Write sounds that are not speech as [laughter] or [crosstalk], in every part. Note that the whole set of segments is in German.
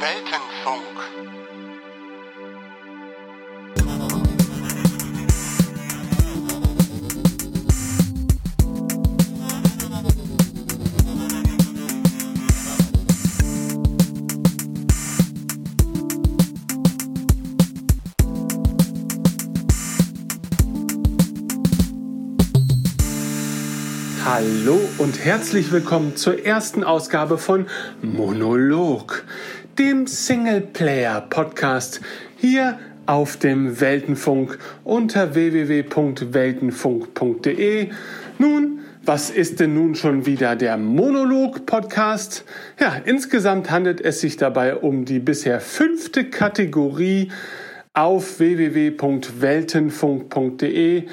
Weltenfunk. Hallo und herzlich willkommen zur ersten Ausgabe von Monolog, dem Singleplayer-Podcast hier auf dem Weltenfunk unter www.weltenfunk.de. Nun, was ist denn nun schon wieder der Monolog-Podcast? Ja, insgesamt handelt es sich dabei um die bisher fünfte Kategorie auf www.weltenfunk.de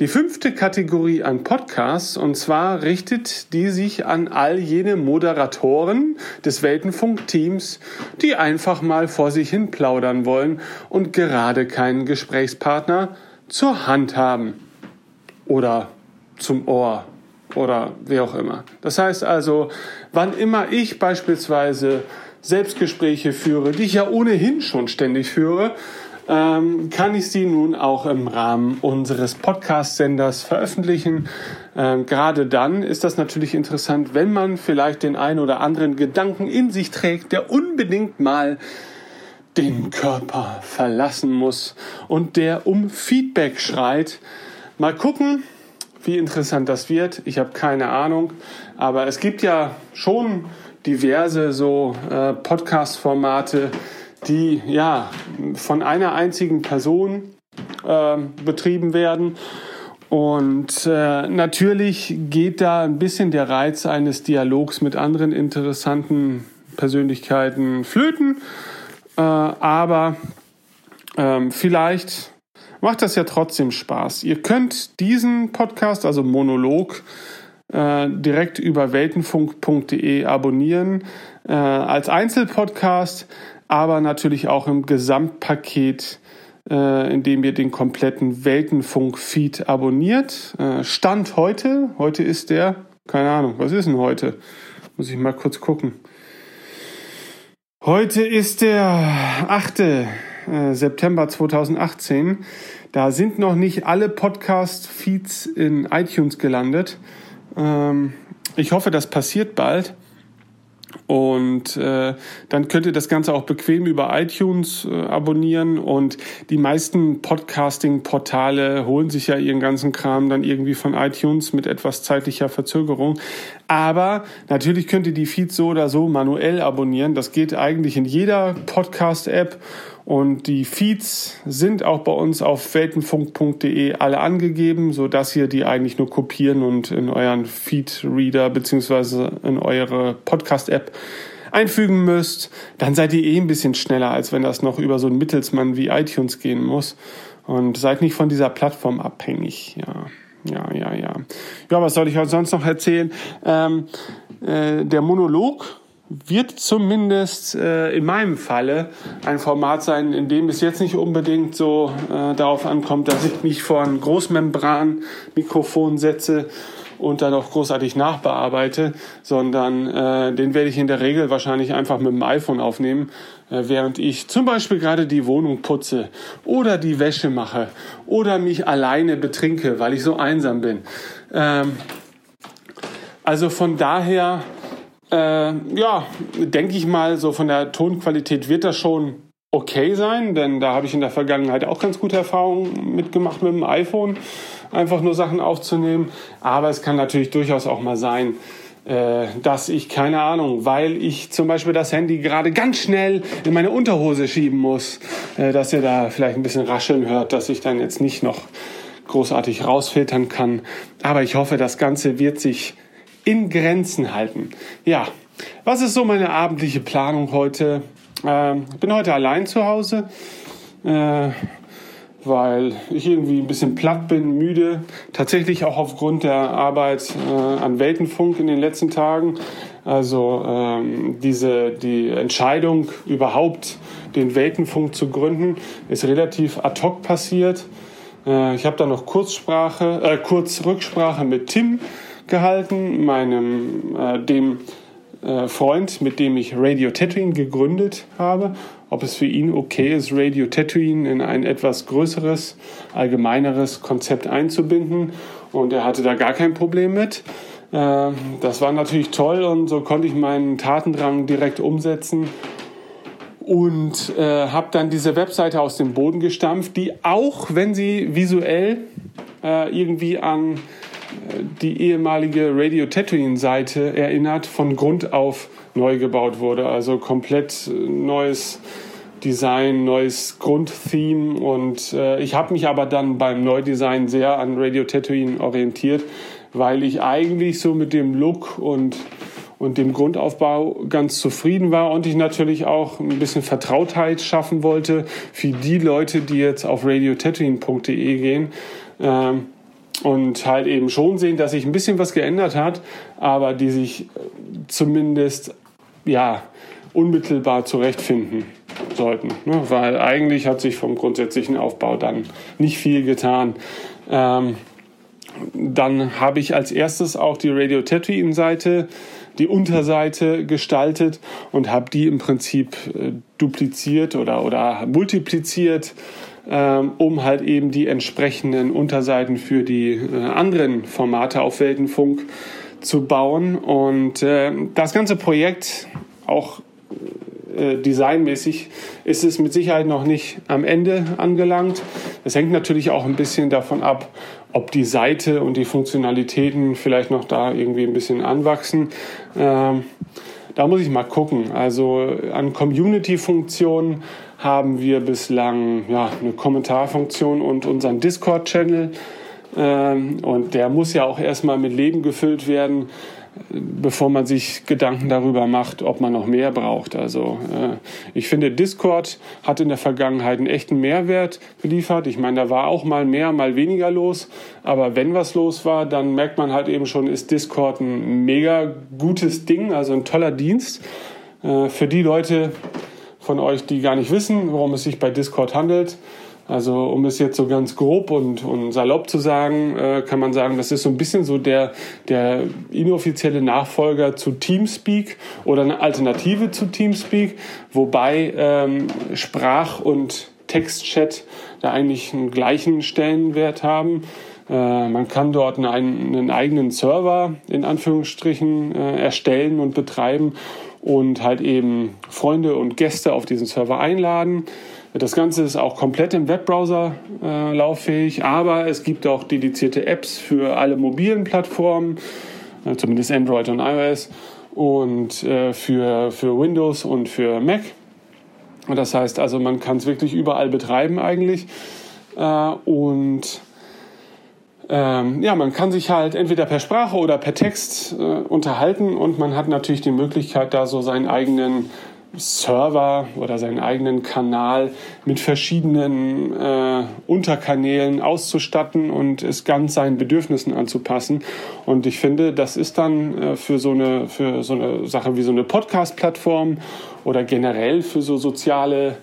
die fünfte Kategorie an Podcasts, und zwar richtet die sich an all jene Moderatoren des Weltenfunk-Teams, die einfach mal vor sich hin plaudern wollen und gerade keinen Gesprächspartner zur Hand haben. Oder zum Ohr. Oder wie auch immer. Das heißt also, wann immer ich beispielsweise Selbstgespräche führe, die ich ja ohnehin schon ständig führe, ähm, kann ich sie nun auch im Rahmen unseres Podcast-Senders veröffentlichen. Ähm, gerade dann ist das natürlich interessant, wenn man vielleicht den einen oder anderen Gedanken in sich trägt, der unbedingt mal den Körper verlassen muss und der um Feedback schreit. Mal gucken, wie interessant das wird. Ich habe keine Ahnung, aber es gibt ja schon diverse so äh, Podcast-Formate, die ja von einer einzigen Person äh, betrieben werden. Und äh, natürlich geht da ein bisschen der Reiz eines Dialogs mit anderen interessanten Persönlichkeiten flöten. Äh, aber ähm, vielleicht macht das ja trotzdem Spaß. Ihr könnt diesen Podcast, also Monolog, äh, direkt über weltenfunk.de abonnieren äh, als Einzelpodcast aber natürlich auch im Gesamtpaket, äh, indem ihr den kompletten Weltenfunk-Feed abonniert. Äh, Stand heute, heute ist der, keine Ahnung, was ist denn heute? Muss ich mal kurz gucken. Heute ist der 8. Äh, September 2018. Da sind noch nicht alle Podcast-Feeds in iTunes gelandet. Ähm, ich hoffe, das passiert bald. Und äh, dann könnt ihr das Ganze auch bequem über iTunes äh, abonnieren. Und die meisten Podcasting-Portale holen sich ja ihren ganzen Kram dann irgendwie von iTunes mit etwas zeitlicher Verzögerung. Aber natürlich könnt ihr die Feeds so oder so manuell abonnieren. Das geht eigentlich in jeder Podcast-App. Und die Feeds sind auch bei uns auf weltenfunk.de alle angegeben, so dass ihr die eigentlich nur kopieren und in euren Feed-Reader beziehungsweise in eure Podcast-App einfügen müsst. Dann seid ihr eh ein bisschen schneller, als wenn das noch über so einen Mittelsmann wie iTunes gehen muss. Und seid nicht von dieser Plattform abhängig. Ja, ja, ja, ja. Ja, was soll ich euch sonst noch erzählen? Ähm, äh, der Monolog wird zumindest äh, in meinem Falle ein Format sein, in dem es jetzt nicht unbedingt so äh, darauf ankommt, dass ich mich vor ein Großmembran-Mikrofon setze und dann auch großartig nachbearbeite, sondern äh, den werde ich in der Regel wahrscheinlich einfach mit dem iPhone aufnehmen, äh, während ich zum Beispiel gerade die Wohnung putze oder die Wäsche mache oder mich alleine betrinke, weil ich so einsam bin. Ähm, also von daher äh, ja, denke ich mal, so von der Tonqualität wird das schon okay sein, denn da habe ich in der Vergangenheit auch ganz gute Erfahrungen mitgemacht mit dem iPhone, einfach nur Sachen aufzunehmen. Aber es kann natürlich durchaus auch mal sein, äh, dass ich, keine Ahnung, weil ich zum Beispiel das Handy gerade ganz schnell in meine Unterhose schieben muss, äh, dass ihr da vielleicht ein bisschen rascheln hört, dass ich dann jetzt nicht noch großartig rausfiltern kann. Aber ich hoffe, das Ganze wird sich in Grenzen halten. Ja, was ist so meine abendliche Planung heute? Ähm, ich bin heute allein zu Hause, äh, weil ich irgendwie ein bisschen platt bin, müde. Tatsächlich auch aufgrund der Arbeit äh, an Weltenfunk in den letzten Tagen. Also ähm, diese die Entscheidung überhaupt den Weltenfunk zu gründen ist relativ ad hoc passiert. Äh, ich habe da noch Kurzsprache, äh, kurz Rücksprache mit Tim gehalten, meinem, äh, dem, äh, Freund, mit dem ich Radio Tatooine gegründet habe, ob es für ihn okay ist, Radio Tatooine in ein etwas größeres, allgemeineres Konzept einzubinden. Und er hatte da gar kein Problem mit. Äh, das war natürlich toll und so konnte ich meinen Tatendrang direkt umsetzen und äh, habe dann diese Webseite aus dem Boden gestampft, die auch, wenn sie visuell äh, irgendwie an die ehemalige Radio Tatooine Seite erinnert, von Grund auf neu gebaut wurde. Also komplett äh, neues Design, neues Grundtheme und äh, ich habe mich aber dann beim Neudesign sehr an Radio Tatooine orientiert, weil ich eigentlich so mit dem Look und und dem Grundaufbau ganz zufrieden war und ich natürlich auch ein bisschen Vertrautheit schaffen wollte für die Leute, die jetzt auf radiotatooine.de gehen ähm, und halt eben schon sehen, dass sich ein bisschen was geändert hat, aber die sich zumindest ja unmittelbar zurechtfinden sollten, ne? weil eigentlich hat sich vom grundsätzlichen Aufbau dann nicht viel getan. Ähm, dann habe ich als erstes auch die Radio Tatooine Seite die Unterseite gestaltet und habe die im Prinzip äh, dupliziert oder, oder multipliziert, ähm, um halt eben die entsprechenden Unterseiten für die äh, anderen Formate auf Weltenfunk zu bauen. Und äh, das ganze Projekt, auch äh, designmäßig, ist es mit Sicherheit noch nicht am Ende angelangt. Das hängt natürlich auch ein bisschen davon ab, ob die Seite und die Funktionalitäten vielleicht noch da irgendwie ein bisschen anwachsen. Ähm, da muss ich mal gucken. Also an Community-Funktionen haben wir bislang ja, eine Kommentarfunktion und unseren Discord-Channel. Ähm, und der muss ja auch erstmal mit Leben gefüllt werden bevor man sich Gedanken darüber macht, ob man noch mehr braucht. Also äh, ich finde, Discord hat in der Vergangenheit einen echten Mehrwert geliefert. Ich meine, da war auch mal mehr, mal weniger los. Aber wenn was los war, dann merkt man halt eben schon, ist Discord ein mega gutes Ding, also ein toller Dienst. Äh, für die Leute von euch, die gar nicht wissen, worum es sich bei Discord handelt, also um es jetzt so ganz grob und, und salopp zu sagen, äh, kann man sagen, das ist so ein bisschen so der, der inoffizielle Nachfolger zu Teamspeak oder eine Alternative zu Teamspeak, wobei ähm, Sprach- und Textchat da eigentlich einen gleichen Stellenwert haben. Äh, man kann dort einen, einen, eigenen Server in Anführungsstrichen äh, erstellen und betreiben und halt eben Freunde und Gäste auf diesen Server einladen. Das Ganze ist auch komplett im Webbrowser äh, lauffähig, aber es gibt auch dedizierte Apps für alle mobilen Plattformen, äh, zumindest Android und iOS, und äh, für, für Windows und für Mac. Das heißt also, man kann es wirklich überall betreiben eigentlich. Äh, und ähm, ja, man kann sich halt entweder per Sprache oder per Text äh, unterhalten und man hat natürlich die Möglichkeit, da so seinen eigenen Server oder seinen eigenen Kanal mit verschiedenen äh, Unterkanälen auszustatten und es ganz seinen Bedürfnissen anzupassen. Und ich finde, das ist dann äh, für, so eine, für so eine Sache wie so eine Podcast-Plattform oder generell für so soziale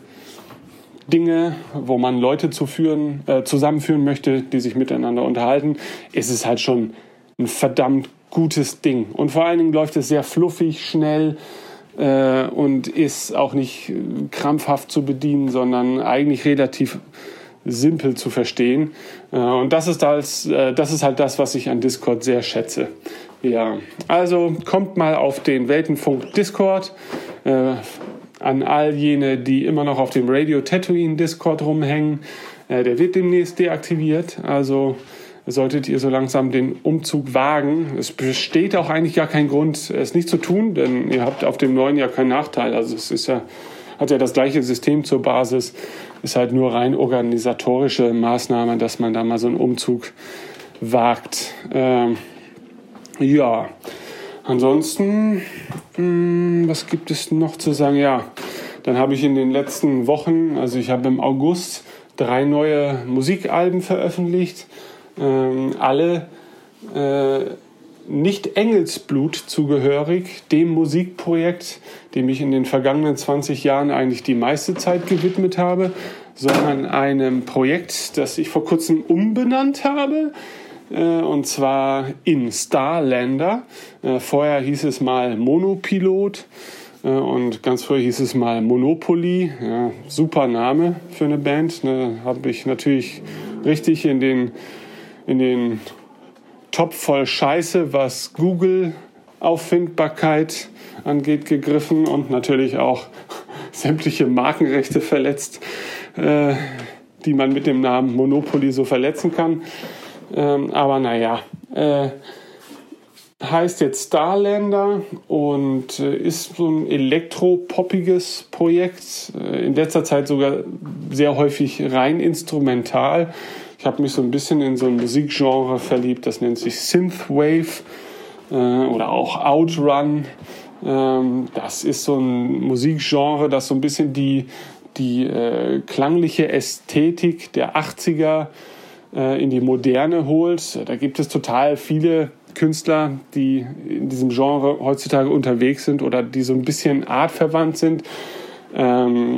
Dinge, wo man Leute zu führen, äh, zusammenführen möchte, die sich miteinander unterhalten, ist es halt schon ein verdammt gutes Ding. Und vor allen Dingen läuft es sehr fluffig, schnell äh, und ist auch nicht krampfhaft zu bedienen, sondern eigentlich relativ simpel zu verstehen. Äh, und das ist, als, äh, das ist halt das, was ich an Discord sehr schätze. Ja, also kommt mal auf den Weltenfunk Discord. An all jene, die immer noch auf dem Radio Tatooine Discord rumhängen. Äh, der wird demnächst deaktiviert. Also solltet ihr so langsam den Umzug wagen. Es besteht auch eigentlich gar kein Grund, es nicht zu tun, denn ihr habt auf dem neuen ja keinen Nachteil. Also es ist ja, hat ja das gleiche System zur Basis, ist halt nur rein organisatorische Maßnahme, dass man da mal so einen Umzug wagt. Ähm, ja, ansonsten, mh, hm, was gibt es noch zu sagen? Ja, dann habe ich in den letzten Wochen, also ich habe im August drei neue Musikalben veröffentlicht ähm, alle äh, nicht Engelsblut zugehörig, dem Musikprojekt, dem ich in den vergangenen 20 Jahren eigentlich die meiste Zeit gewidmet habe, sondern einem Projekt, das ich vor kurzem umbenannt habe. Äh, und zwar in Starlander. Äh, vorher hieß es mal Monopilot äh, und ganz früher hieß es mal Monopoly. Ja, super Name für eine Band. Ne, Habe ich natürlich richtig in den, in den Top voll Scheiße, was Google Auffindbarkeit angeht, gegriffen und natürlich auch [laughs] sämtliche Markenrechte verletzt, äh, die man mit dem Namen Monopoly so verletzen kann. Ähm, aber naja, äh, heißt jetzt Starlander und äh, ist so ein elektropoppiges Projekt. Äh, in letzter Zeit sogar sehr häufig rein instrumental. Ich habe mich so ein bisschen in so ein Musikgenre verliebt, das nennt sich Synthwave äh, oder auch Outrun. Ähm, das ist so ein Musikgenre, das so ein bisschen die, die äh, klangliche Ästhetik der 80er äh, in die Moderne holt. Da gibt es total viele Künstler, die in diesem Genre heutzutage unterwegs sind oder die so ein bisschen artverwandt sind. Ähm,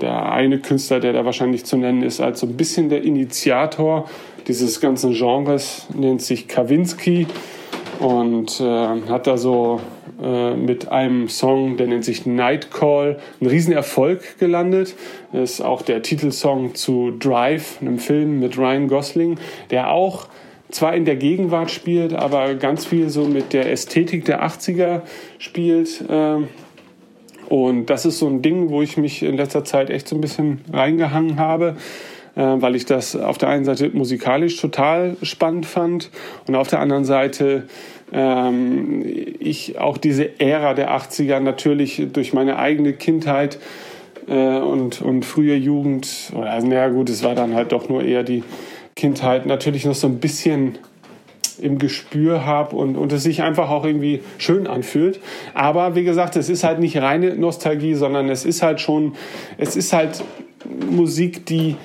der eine Künstler, der da wahrscheinlich zu nennen ist, als so ein bisschen der Initiator dieses ganzen Genres, nennt sich Kawinski und äh, hat da so äh, mit einem Song, der nennt sich Nightcall, einen Riesenerfolg gelandet. Das ist auch der Titelsong zu Drive, einem Film mit Ryan Gosling, der auch zwar in der Gegenwart spielt, aber ganz viel so mit der Ästhetik der 80er spielt. Äh, und das ist so ein Ding, wo ich mich in letzter Zeit echt so ein bisschen reingehangen habe. Äh, weil ich das auf der einen Seite musikalisch total spannend fand und auf der anderen Seite ähm, ich auch diese Ära der 80er natürlich durch meine eigene Kindheit äh, und, und frühe Jugend, oder also, naja gut, es war dann halt doch nur eher die Kindheit, natürlich noch so ein bisschen im Gespür habe und, und es sich einfach auch irgendwie schön anfühlt. Aber wie gesagt, es ist halt nicht reine Nostalgie, sondern es ist halt schon, es ist halt Musik, die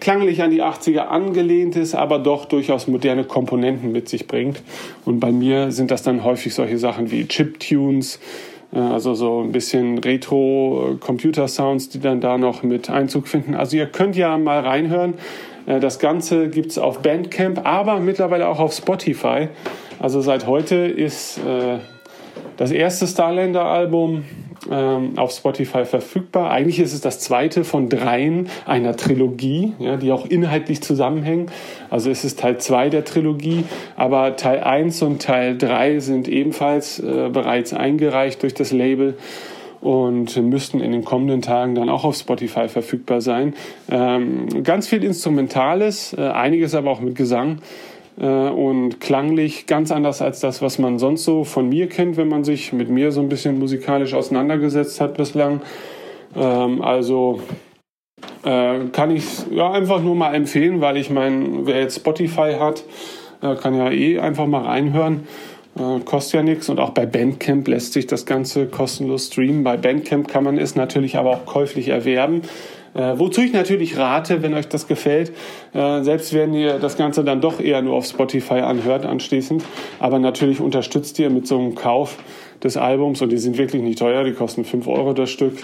klanglich an die 80er angelehnt ist, aber doch durchaus moderne Komponenten mit sich bringt. Und bei mir sind das dann häufig solche Sachen wie Chiptunes, äh, also so ein bisschen Retro-Computer-Sounds, die dann da noch mit Einzug finden. Also ihr könnt ja mal reinhören. Äh, das Ganze gibt es auf Bandcamp, aber mittlerweile auch auf Spotify. Also seit heute ist äh, das erste Starlander-Album ähm, auf Spotify verfügbar. Eigentlich ist es das zweite von dreien einer Trilogie, ja, die auch inhaltlich zusammenhängen. Also es ist Teil 2 der Trilogie, aber Teil 1 und Teil 3 sind ebenfalls äh, bereits eingereicht durch das Label und müssten in den kommenden Tagen dann auch auf Spotify verfügbar sein. Ähm, ganz viel Instrumentales, äh, einiges aber auch mit Gesang. Äh, und klanglich ganz anders als das, was man sonst so von mir kennt, wenn man sich mit mir so ein bisschen musikalisch auseinandergesetzt hat bislang. Ähm, also äh, kann ich ja einfach nur mal empfehlen, weil ich meine, wer jetzt Spotify hat, äh, kann ja eh einfach mal reinhören. kostet ja nichts und auch bei Bandcamp lässt sich das Ganze kostenlos streamen. Bei Bandcamp kann man es natürlich aber auch käuflich erwerben. Äh, wozu ich natürlich rate, wenn euch das gefällt, äh, selbst wenn ihr das Ganze dann doch eher nur auf Spotify anhört anschließend, aber natürlich unterstützt ihr mit so einem Kauf des Albums, und die sind wirklich nicht teuer, die kosten 5 Euro das Stück,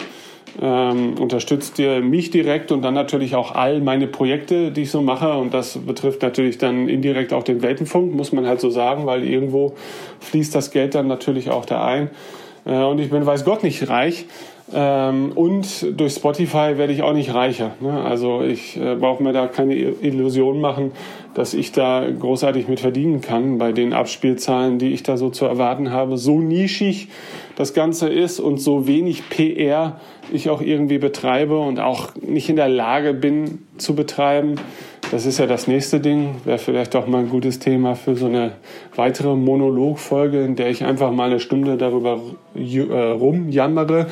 ähm, unterstützt ihr mich direkt und dann natürlich auch all meine Projekte, die ich so mache. Und das betrifft natürlich dann indirekt auch den Weltenfunk, muss man halt so sagen, weil irgendwo fließt das Geld dann natürlich auch da ein. Äh, und ich bin, weiß Gott, nicht reich. Ähm, und durch Spotify werde ich auch nicht reicher. Ne? Also ich äh, brauche mir da keine Illusion machen, dass ich da großartig mit verdienen kann bei den Abspielzahlen, die ich da so zu erwarten habe. So nischig das Ganze ist und so wenig PR ich auch irgendwie betreibe und auch nicht in der Lage bin zu betreiben, das ist ja das nächste Ding. Wäre vielleicht auch mal ein gutes Thema für so eine weitere Monologfolge, in der ich einfach mal eine Stunde darüber äh, rumjammere,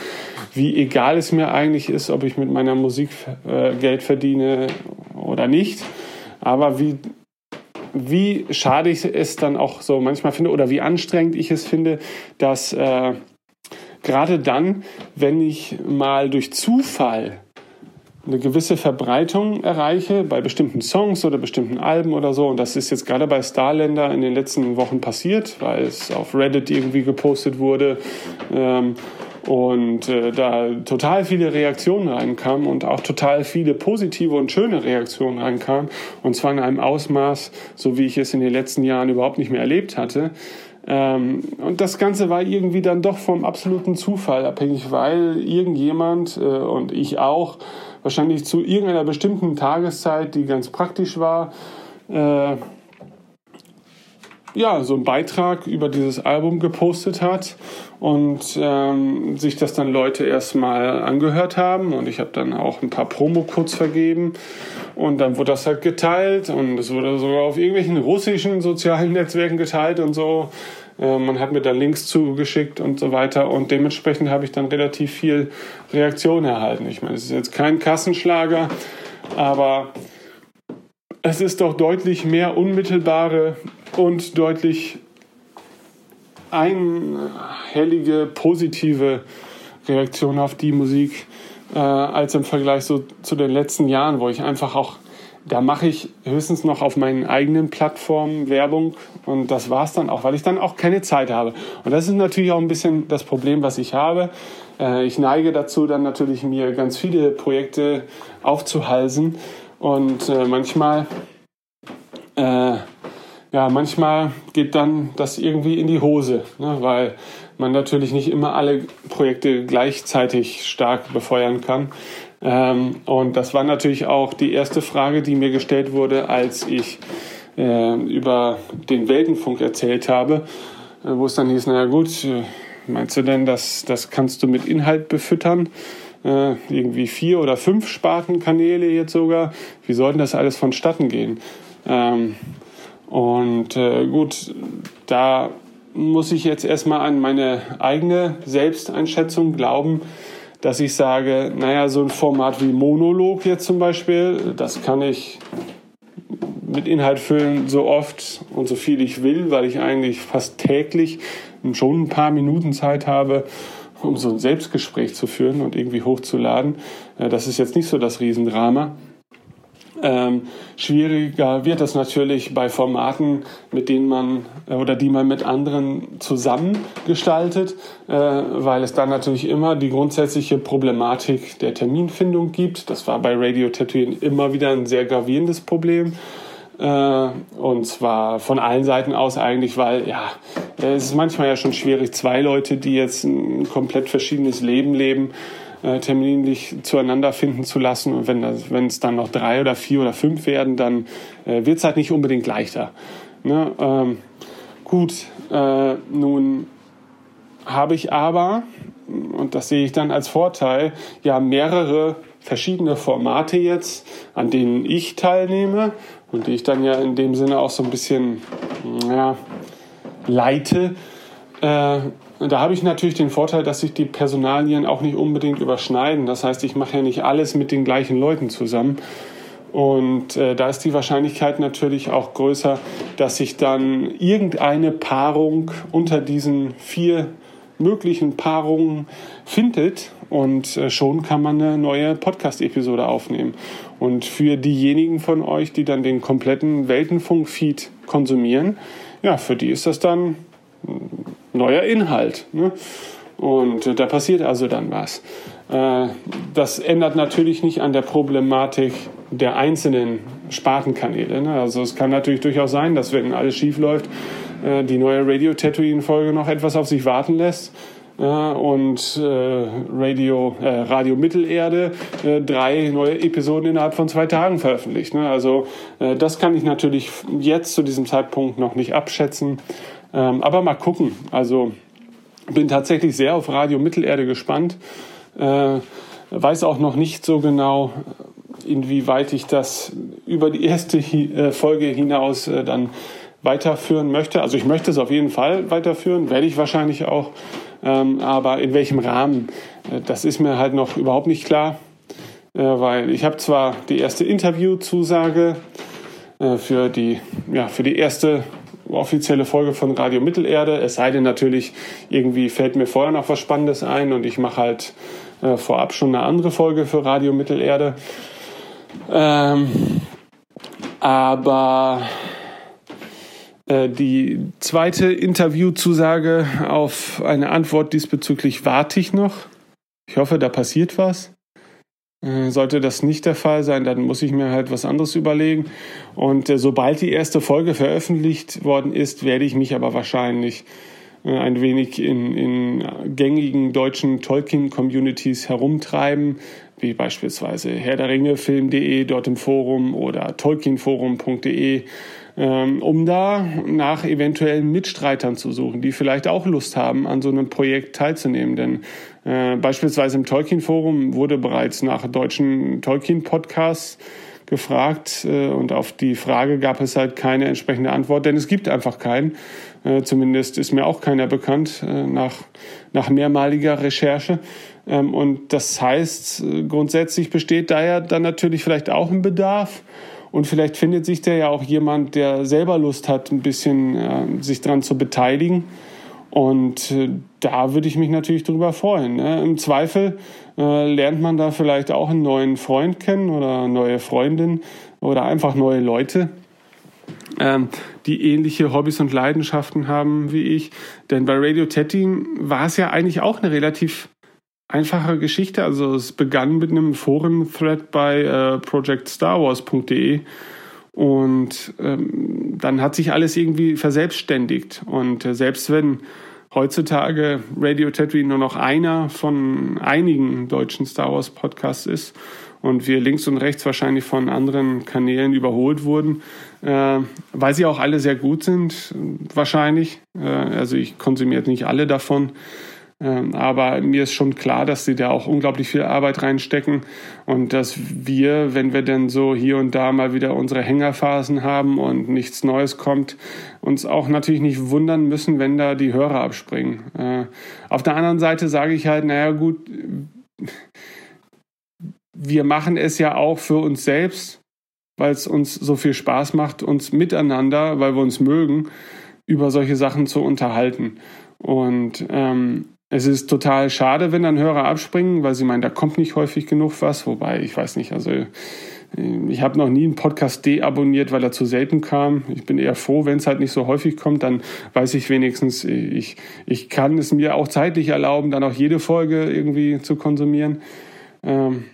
wie egal es mir eigentlich ist, ob ich mit meiner Musik äh, Geld verdiene oder nicht. Aber wie, wie schade ich es dann auch so manchmal finde oder wie anstrengend ich es finde, dass äh, gerade dann, wenn ich mal durch Zufall eine gewisse Verbreitung erreiche bei bestimmten Songs oder bestimmten Alben oder so. Und das ist jetzt gerade bei Starländer in den letzten Wochen passiert, weil es auf Reddit irgendwie gepostet wurde. Ähm, und äh, da total viele Reaktionen reinkamen und auch total viele positive und schöne Reaktionen reinkamen und zwar in einem Ausmaß, so wie ich es in den letzten Jahren überhaupt nicht mehr erlebt hatte. Ähm, und das Ganze war irgendwie dann doch vom absoluten Zufall abhängig, weil irgendjemand äh, und ich auch wahrscheinlich zu irgendeiner bestimmten Tageszeit, die ganz praktisch war, äh, ja, so einen Beitrag über dieses Album gepostet hat und ähm, sich das dann Leute erstmal angehört haben und ich habe dann auch ein paar Promo-Codes vergeben und dann wurde das halt geteilt und es wurde sogar auf irgendwelchen russischen sozialen Netzwerken geteilt und so. Äh, man hat mir dann Links zugeschickt und so weiter und dementsprechend habe ich dann relativ viel Reaktion erhalten. Ich meine, es ist jetzt kein Kassenschlager, aber es ist doch deutlich mehr unmittelbare und deutlich einhellige positive Reaktion auf die Musik äh, als im Vergleich so zu den letzten Jahren, wo ich einfach auch, da mache ich höchstens noch auf meinen eigenen Plattformen Werbung und das war es dann auch, weil ich dann auch keine Zeit habe. Und das ist natürlich auch ein bisschen das Problem, was ich habe. Äh, ich neige dazu, dann natürlich mir ganz viele Projekte aufzuhalsen und äh, manchmal, äh, ja, manchmal geht dann das irgendwie in die Hose, ne, weil man natürlich nicht immer alle Projekte gleichzeitig stark befeuern kann. Ähm, und das war natürlich auch die erste Frage, die mir gestellt wurde, als ich äh, über den Weltenfunk erzählt habe, äh, wo es dann hieß, naja gut, äh, meinst du denn, dass das kannst du mit Inhalt befüttern? äh, irgendwie vier oder fünf Spartenkanäle jetzt sogar. Wie sollten das alles vonstatten gehen? Ähm, und äh, gut, da muss ich jetzt erstmal an meine eigene Selbsteinschätzung glauben, dass ich sage, naja, so ein Format wie Monolog jetzt zum Beispiel, das kann ich mit Inhalt füllen, so oft und so viel ich will, weil ich eigentlich fast täglich schon ein paar Minuten Zeit habe, um so ein Selbstgespräch zu führen und irgendwie hochzuladen. Äh, das ist jetzt nicht so das Riesendrama. Ähm, schwieriger wird es natürlich bei Formaten, mit denen man äh, oder die man mit anderen zusammen gestaltet, äh, weil es dann natürlich immer die grundsätzliche Problematik der Terminfindung gibt. Das war bei Radio Tatooine immer wieder ein sehr gravierendes Problem. Äh, und zwar von allen Seiten aus eigentlich, weil ja, es ist manchmal ja schon schwierig, zwei Leute, die jetzt ein komplett verschiedenes Leben leben, äh, terminlich zueinander finden zu lassen. Und wenn, es dann noch drei oder vier oder fünf werden, dann äh, wird es halt nicht unbedingt leichter. Ne? Ähm, gut, äh, nun habe ich aber, und das sehe ich dann als Vorteil, ja mehrere verschiedene Formate jetzt, an denen ich teilnehme und die ich dann ja in dem Sinne auch so ein bisschen ja, leite. Äh, da habe ich natürlich den Vorteil, dass sich die Personalien auch nicht unbedingt überschneiden. Das heißt, ich mache ja nicht alles mit den gleichen Leuten zusammen. Und äh, da ist die Wahrscheinlichkeit natürlich auch größer, dass sich dann irgendeine Paarung unter diesen vier möglichen Paarungen findet und äh, schon kann man eine neue Podcast-Episode aufnehmen. Und für diejenigen von euch, die dann den kompletten Weltenfunk-Feed konsumieren, ja, für die ist das dann neuer Inhalt. Ne? Und äh, da passiert also dann was. Äh, das ändert natürlich nicht an der Problematik der einzelnen Spartenkanäle. Ne? Also es kann natürlich durchaus sein, dass wenn alles schief läuft, die neue Radio Tatooine Folge noch etwas auf sich warten lässt und äh, Radio, äh, Radio Mittelerde äh, drei neue Episoden innerhalb von zwei Tagen veröffentlicht. Ne? Also äh, das kann ich natürlich jetzt zu diesem Zeitpunkt noch nicht abschätzen. Ähm, aber mal gucken. Also bin tatsächlich sehr auf Radio Mittelerde gespannt. Äh, weiß auch noch nicht so genau, inwieweit ich das über die erste äh, Folge hinaus äh, dann weiterführen möchte. Also ich möchte es auf jeden Fall weiterführen, werde ich wahrscheinlich auch. Ähm, aber in welchem Rahmen, äh, das ist mir halt noch überhaupt nicht klar, weil ich habe zwar die erste Interviewzusage für die, ja, für die erste offizielle Folge von Radio Mittelerde, es sei denn natürlich, irgendwie fällt mir vorher noch was Spannendes ein und ich mache halt äh, vorab schon eine andere Folge für Radio Mittelerde. Ähm, aber Äh, die zweite Interviewzusage auf eine Antwort diesbezüglich warte ich noch. Ich hoffe, da passiert was. Äh, sollte das nicht der Fall sein, dann muss ich mir halt was anderes überlegen. Und äh, sobald die erste Folge veröffentlicht worden ist, werde ich mich aber wahrscheinlich ein wenig in, in gängigen deutschen Tolkien-Communities herumtreiben, wie beispielsweise Herr dort im Forum oder tolkienforum.de ähm, um da nach eventuellen Mitstreitern zu suchen, die vielleicht auch Lust haben, an so einem Projekt teilzunehmen. Denn äh, beispielsweise im Tolkien-Forum wurde bereits nach deutschen Tolkien-Podcasts gefragt äh, und auf die Frage gab es halt keine entsprechende Antwort, denn es gibt einfach keinen. Äh, zumindest ist mir auch keiner bekannt äh, nach, nach mehrmaliger Recherche. Ähm, und das heißt, äh, grundsätzlich besteht da ja dann natürlich vielleicht auch ein Bedarf. Und vielleicht findet sich da ja auch jemand, der selber Lust hat, ein bisschen äh, sich dran zu beteiligen. Und äh, da würde ich mich natürlich drüber freuen. Ne? Im Zweifel äh, lernt man da vielleicht auch einen neuen Freund kennen oder neue Freundin oder einfach neue Leute, ähm, die ähnliche Hobbys und Leidenschaften haben wie ich. Denn bei Radio Tettin war es ja eigentlich auch eine relativ einfache Geschichte. Also es begann mit einem Forum-Thread bei äh, projectstarwars.de und ähm, dann hat sich alles irgendwie verselbstständigt. Und äh, selbst wenn heutzutage Radio Tatooine nur noch einer von einigen deutschen Star Wars Podcasts ist und wir links und rechts wahrscheinlich von anderen Kanälen überholt wurden, äh, weil sie auch alle sehr gut sind, wahrscheinlich. Äh, also ich konsumiere nicht alle davon. Ähm, aber mir ist schon klar, dass sie da auch unglaublich viel Arbeit reinstecken und dass wir, wenn wir denn so hier und da mal wieder unsere Hängerphasen haben und nichts Neues kommt, uns auch natürlich nicht wundern müssen, wenn da die Hörer abspringen. Äh, auf der anderen Seite sage ich halt, naja gut, wir machen es ja auch für uns selbst, weil es uns so viel Spaß macht, uns miteinander, weil wir uns mögen, über solche Sachen zu unterhalten. Und ähm, es ist total schade, wenn dann Hörer abspringen, weil sie meinen, da kommt nicht häufig genug was. Wobei, ich weiß nicht, also äh, ich habe noch nie einen Podcast deabonniert, weil er zu selten kam. Ich bin eher froh, wenn es halt nicht so häufig kommt, dann weiß ich wenigstens, ich, ich kann es mir auch zeitlich erlauben, dann auch jede Folge irgendwie zu konsumieren. Ähm,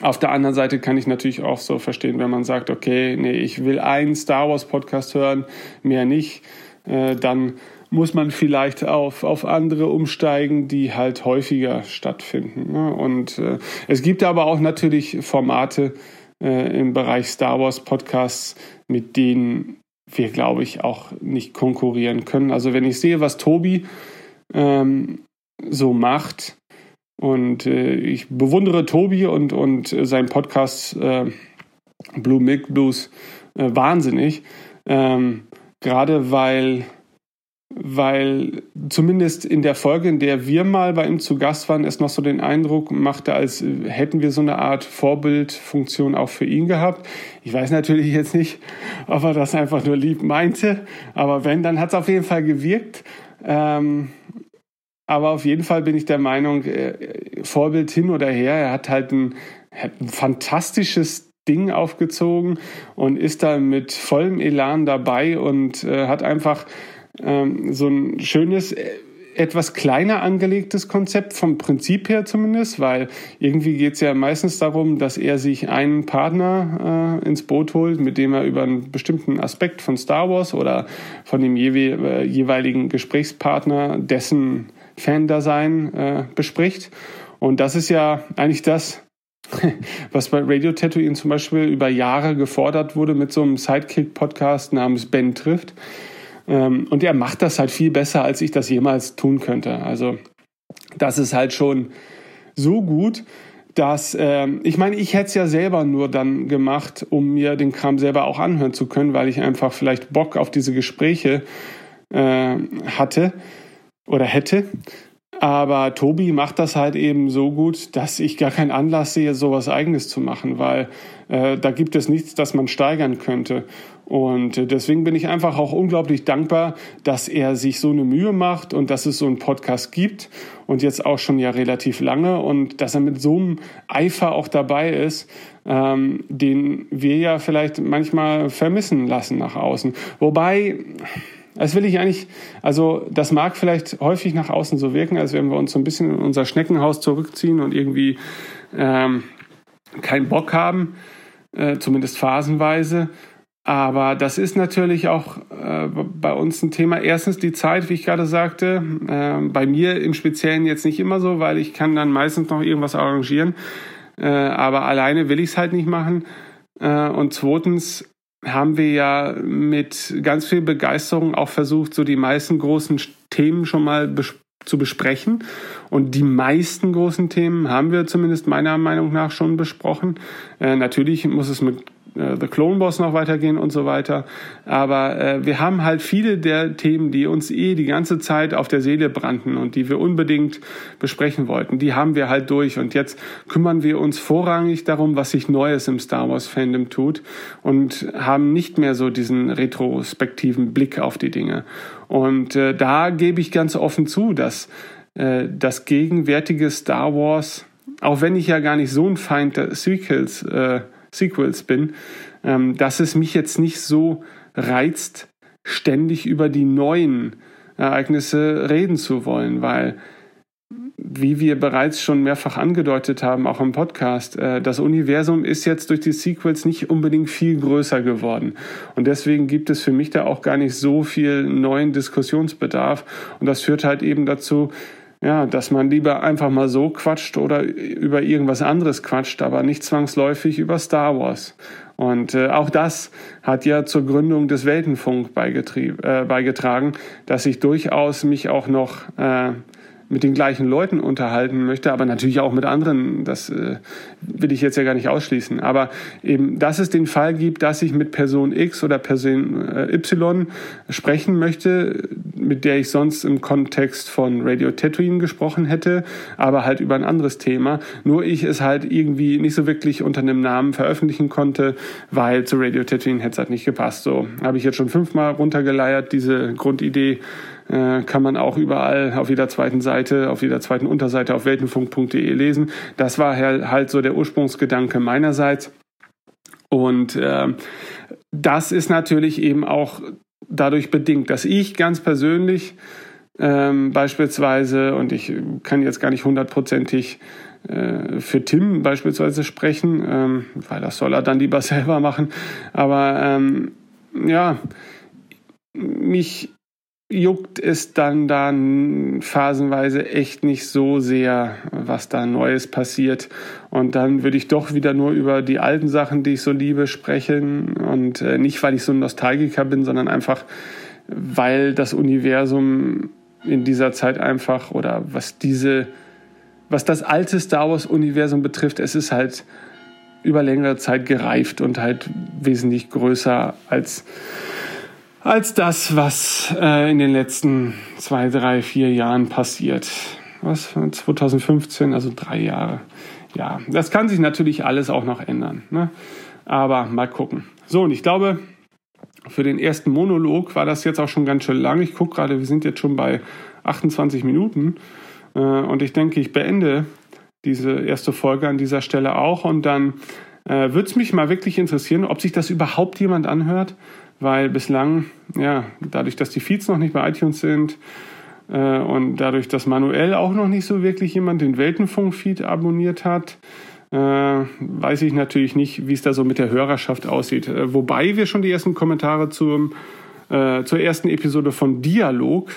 auf der anderen Seite kann ich natürlich auch so verstehen, wenn man sagt, okay, nee, ich will einen Star Wars Podcast hören, mehr nicht, äh, dann muss man vielleicht auf, auf andere umsteigen, die halt häufiger stattfinden. Ne? Und äh, es gibt aber auch natürlich Formate äh, im Bereich Star Wars Podcasts, mit denen wir, glaube ich, auch nicht konkurrieren können. Also wenn ich sehe, was Tobi ähm, so macht, und äh, ich bewundere Tobi und, und seinen Podcast äh, Blue Milk Blues äh, wahnsinnig. Ähm, gerade weil weil zumindest in der Folge, in der wir mal bei ihm zu Gast waren, es noch so den Eindruck machte, als hätten wir so eine Art Vorbildfunktion auch für ihn gehabt. Ich weiß natürlich jetzt nicht, ob er das einfach nur lieb meinte, aber wenn, dann hat es auf jeden Fall gewirkt. Ähm, aber auf jeden Fall bin ich der Meinung, äh, Vorbild hin oder her, er hat halt ein, ein fantastisches Ding aufgezogen und ist da mit vollem Elan dabei und äh, hat einfach ähm, so ein schönes, äh, etwas kleiner angelegtes Konzept, vom Prinzip her zumindest, weil irgendwie geht es ja meistens darum, dass er sich einen Partner äh, ins Boot holt, mit dem er über einen bestimmten Aspekt von Star Wars oder von dem jewe äh, jeweiligen Gesprächspartner dessen Fan-Dasein äh, bespricht. Und das ist ja eigentlich das, [laughs] was bei Radio Tatooine zum Beispiel über Jahre gefordert wurde mit so einem Sidekick-Podcast namens Ben trifft. Ähm, und er macht das halt viel besser, als ich das jemals tun könnte. Also das ist halt schon so gut, dass ähm, ich meine, ich hätte es ja selber nur dann gemacht, um mir den Kram selber auch anhören zu können, weil ich einfach vielleicht Bock auf diese Gespräche äh, hatte oder hätte. Aber Tobi macht das halt eben so gut, dass ich gar keinen Anlass sehe, sowas eigenes zu machen, weil äh, da gibt es nichts, das man steigern könnte. Und äh, deswegen bin ich einfach auch unglaublich dankbar, dass er sich so eine Mühe macht und dass es so einen Podcast gibt und jetzt auch schon ja relativ lange und dass er mit so einem Eifer auch dabei ist, ähm, den wir ja vielleicht manchmal vermissen lassen nach außen. Wobei, das will ich eigentlich, also das mag vielleicht häufig nach außen so wirken, als wenn wir uns so ein bisschen in unser Schneckenhaus zurückziehen und irgendwie ähm, keinen Bock haben, äh, zumindest phasenweise. Aber das ist natürlich auch äh, bei uns ein Thema. Erstens die Zeit, wie ich gerade sagte. Äh, bei mir im Speziellen jetzt nicht immer so, weil ich kann dann meistens noch irgendwas arrangieren. Äh, aber alleine will ich es halt nicht machen. Äh, und zweitens haben wir ja mit ganz viel Begeisterung auch versucht, so die meisten großen Themen schon mal bes zu besprechen. Und die meisten großen Themen haben wir zumindest meiner Meinung nach schon besprochen. Äh, natürlich muss es mit äh, The Clone Wars noch weitergehen und so weiter. Aber äh, wir haben halt viele der Themen, die uns eh die ganze Zeit auf der Seele brannten und die wir unbedingt besprechen wollten, die haben wir halt durch. Und jetzt kümmern wir uns vorrangig darum, was sich Neues im Star Wars Fandom tut und haben nicht mehr so diesen retrospektiven Blick auf die Dinge. Und äh, da gebe ich ganz offen zu, dass äh, das gegenwärtige Star Wars, auch wenn ich ja gar nicht so ein Feind der Sequels äh, Sequels bin, ähm, dass es mich jetzt nicht so reizt, ständig über die neuen Ereignisse reden zu wollen, weil wie wir bereits schon mehrfach angedeutet haben, auch im Podcast, äh, das Universum ist jetzt durch die Sequels nicht unbedingt viel größer geworden. Und deswegen gibt es für mich da auch gar nicht so viel neuen Diskussionsbedarf. Und das führt halt eben dazu, ja, dass man lieber einfach mal so quatscht oder über irgendwas anderes quatscht, aber nicht zwangsläufig über Star Wars. Und äh, auch das hat ja zur Gründung des Weltenfunk äh, beigetragen, dass ich durchaus mich auch noch äh, mit den gleichen Leuten unterhalten möchte, aber natürlich auch mit anderen. Das äh, will ich jetzt ja gar nicht ausschließen. Aber eben, dass es den Fall gibt, dass ich mit Person X oder Person äh, Y sprechen möchte, mit der ich sonst im Kontext von Radio Tatooine gesprochen hätte, aber halt über ein anderes Thema. Nur ich es halt irgendwie nicht so wirklich unter einem Namen veröffentlichen konnte, weil zu Radio Tatooine hätte es halt nicht gepasst. So habe ich jetzt schon fünfmal runtergeleiert, diese Grundidee äh, kann man auch überall auf jeder zweiten Seite, auf jeder zweiten Unterseite auf weltenfunk.de lesen. Das war halt so der Ursprungsgedanke meinerseits. Und äh, das ist natürlich eben auch dadurch bedingt, dass ich ganz persönlich ähm, beispielsweise, und ich kann jetzt gar nicht hundertprozentig äh, für Tim beispielsweise sprechen, ähm, weil das soll er dann lieber [laughs] selber machen, aber ähm, ja, mich juckt es dann dann phasenweise echt nicht so sehr, was da Neues passiert. Und dann würde ich doch wieder nur über die alten Sachen, die ich so liebe, sprechen. Und äh, nicht, weil ich so ein Nostalgiker bin, sondern einfach, weil das Universum in dieser Zeit einfach oder was diese, was das alte Star Wars Universum betrifft, es ist halt über längere Zeit gereift und halt wesentlich größer als als das, was äh, in den letzten zwei, drei, vier Jahren passiert. Was? 2015, also drei Jahre. Ja, das kann sich natürlich alles auch noch ändern. Ne? Aber mal gucken. So, und ich glaube, für den ersten Monolog war das jetzt auch schon ganz schön lang. Ich gucke gerade, wir sind jetzt schon bei 28 Minuten. Äh, und ich denke, ich beende diese erste Folge an dieser Stelle auch. Und dann äh, würde es mich mal wirklich interessieren, ob sich das überhaupt jemand anhört weil bislang, ja, dadurch, dass die Feeds noch nicht bei iTunes sind äh, und dadurch, dass manuell auch noch nicht so wirklich jemand den Weltenfunk-Feed abonniert hat, äh, weiß ich natürlich nicht, wie es da so mit der Hörerschaft aussieht. Äh, wobei wir schon die ersten Kommentare zum, äh, zur ersten Episode von Dialog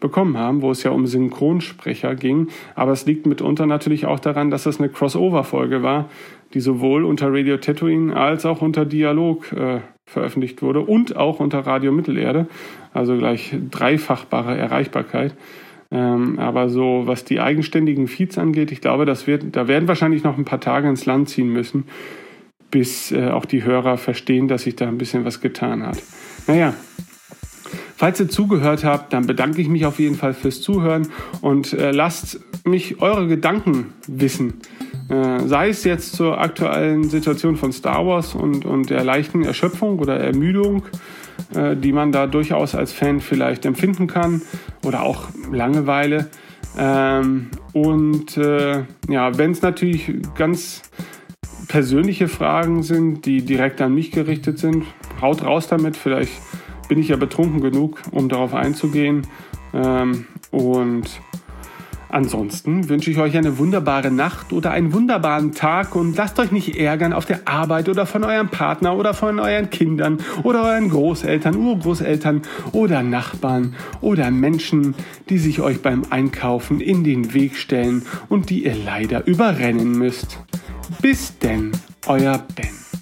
bekommen haben, wo es ja um Synchronsprecher ging. Aber es liegt mitunter natürlich auch daran, dass es eine Crossover-Folge war, die sowohl unter Radio Tatooine als auch unter Dialog äh, veröffentlicht wurde und auch unter Radio Mittelerde, also gleich dreifachbare Erreichbarkeit. Ähm, aber so, was die eigenständigen Feeds angeht, ich glaube, das wird, da werden wahrscheinlich noch ein paar Tage ins Land ziehen müssen, bis äh, auch die Hörer verstehen, dass sich da ein bisschen was getan hat. Naja, Falls ihr zugehört habt, dann bedanke ich mich auf jeden Fall fürs Zuhören und äh, lasst mich eure Gedanken wissen. Äh, sei es jetzt zur aktuellen Situation von Star Wars und, und der leichten Erschöpfung oder Ermüdung, äh, die man da durchaus als Fan vielleicht empfinden kann oder auch Langeweile. Ähm, und äh, ja, wenn es natürlich ganz persönliche Fragen sind, die direkt an mich gerichtet sind, haut raus damit. Vielleicht bin ich ja betrunken genug, um darauf einzugehen. Ähm, und Ansonsten wünsche ich euch eine wunderbare Nacht oder einen wunderbaren Tag und lasst euch nicht ärgern auf der Arbeit oder von eurem Partner oder von euren Kindern oder euren Großeltern, Urgroßeltern oder Nachbarn oder Menschen, die sich euch beim Einkaufen in den Weg stellen und die ihr leider überrennen müsst. Bis denn, euer Ben.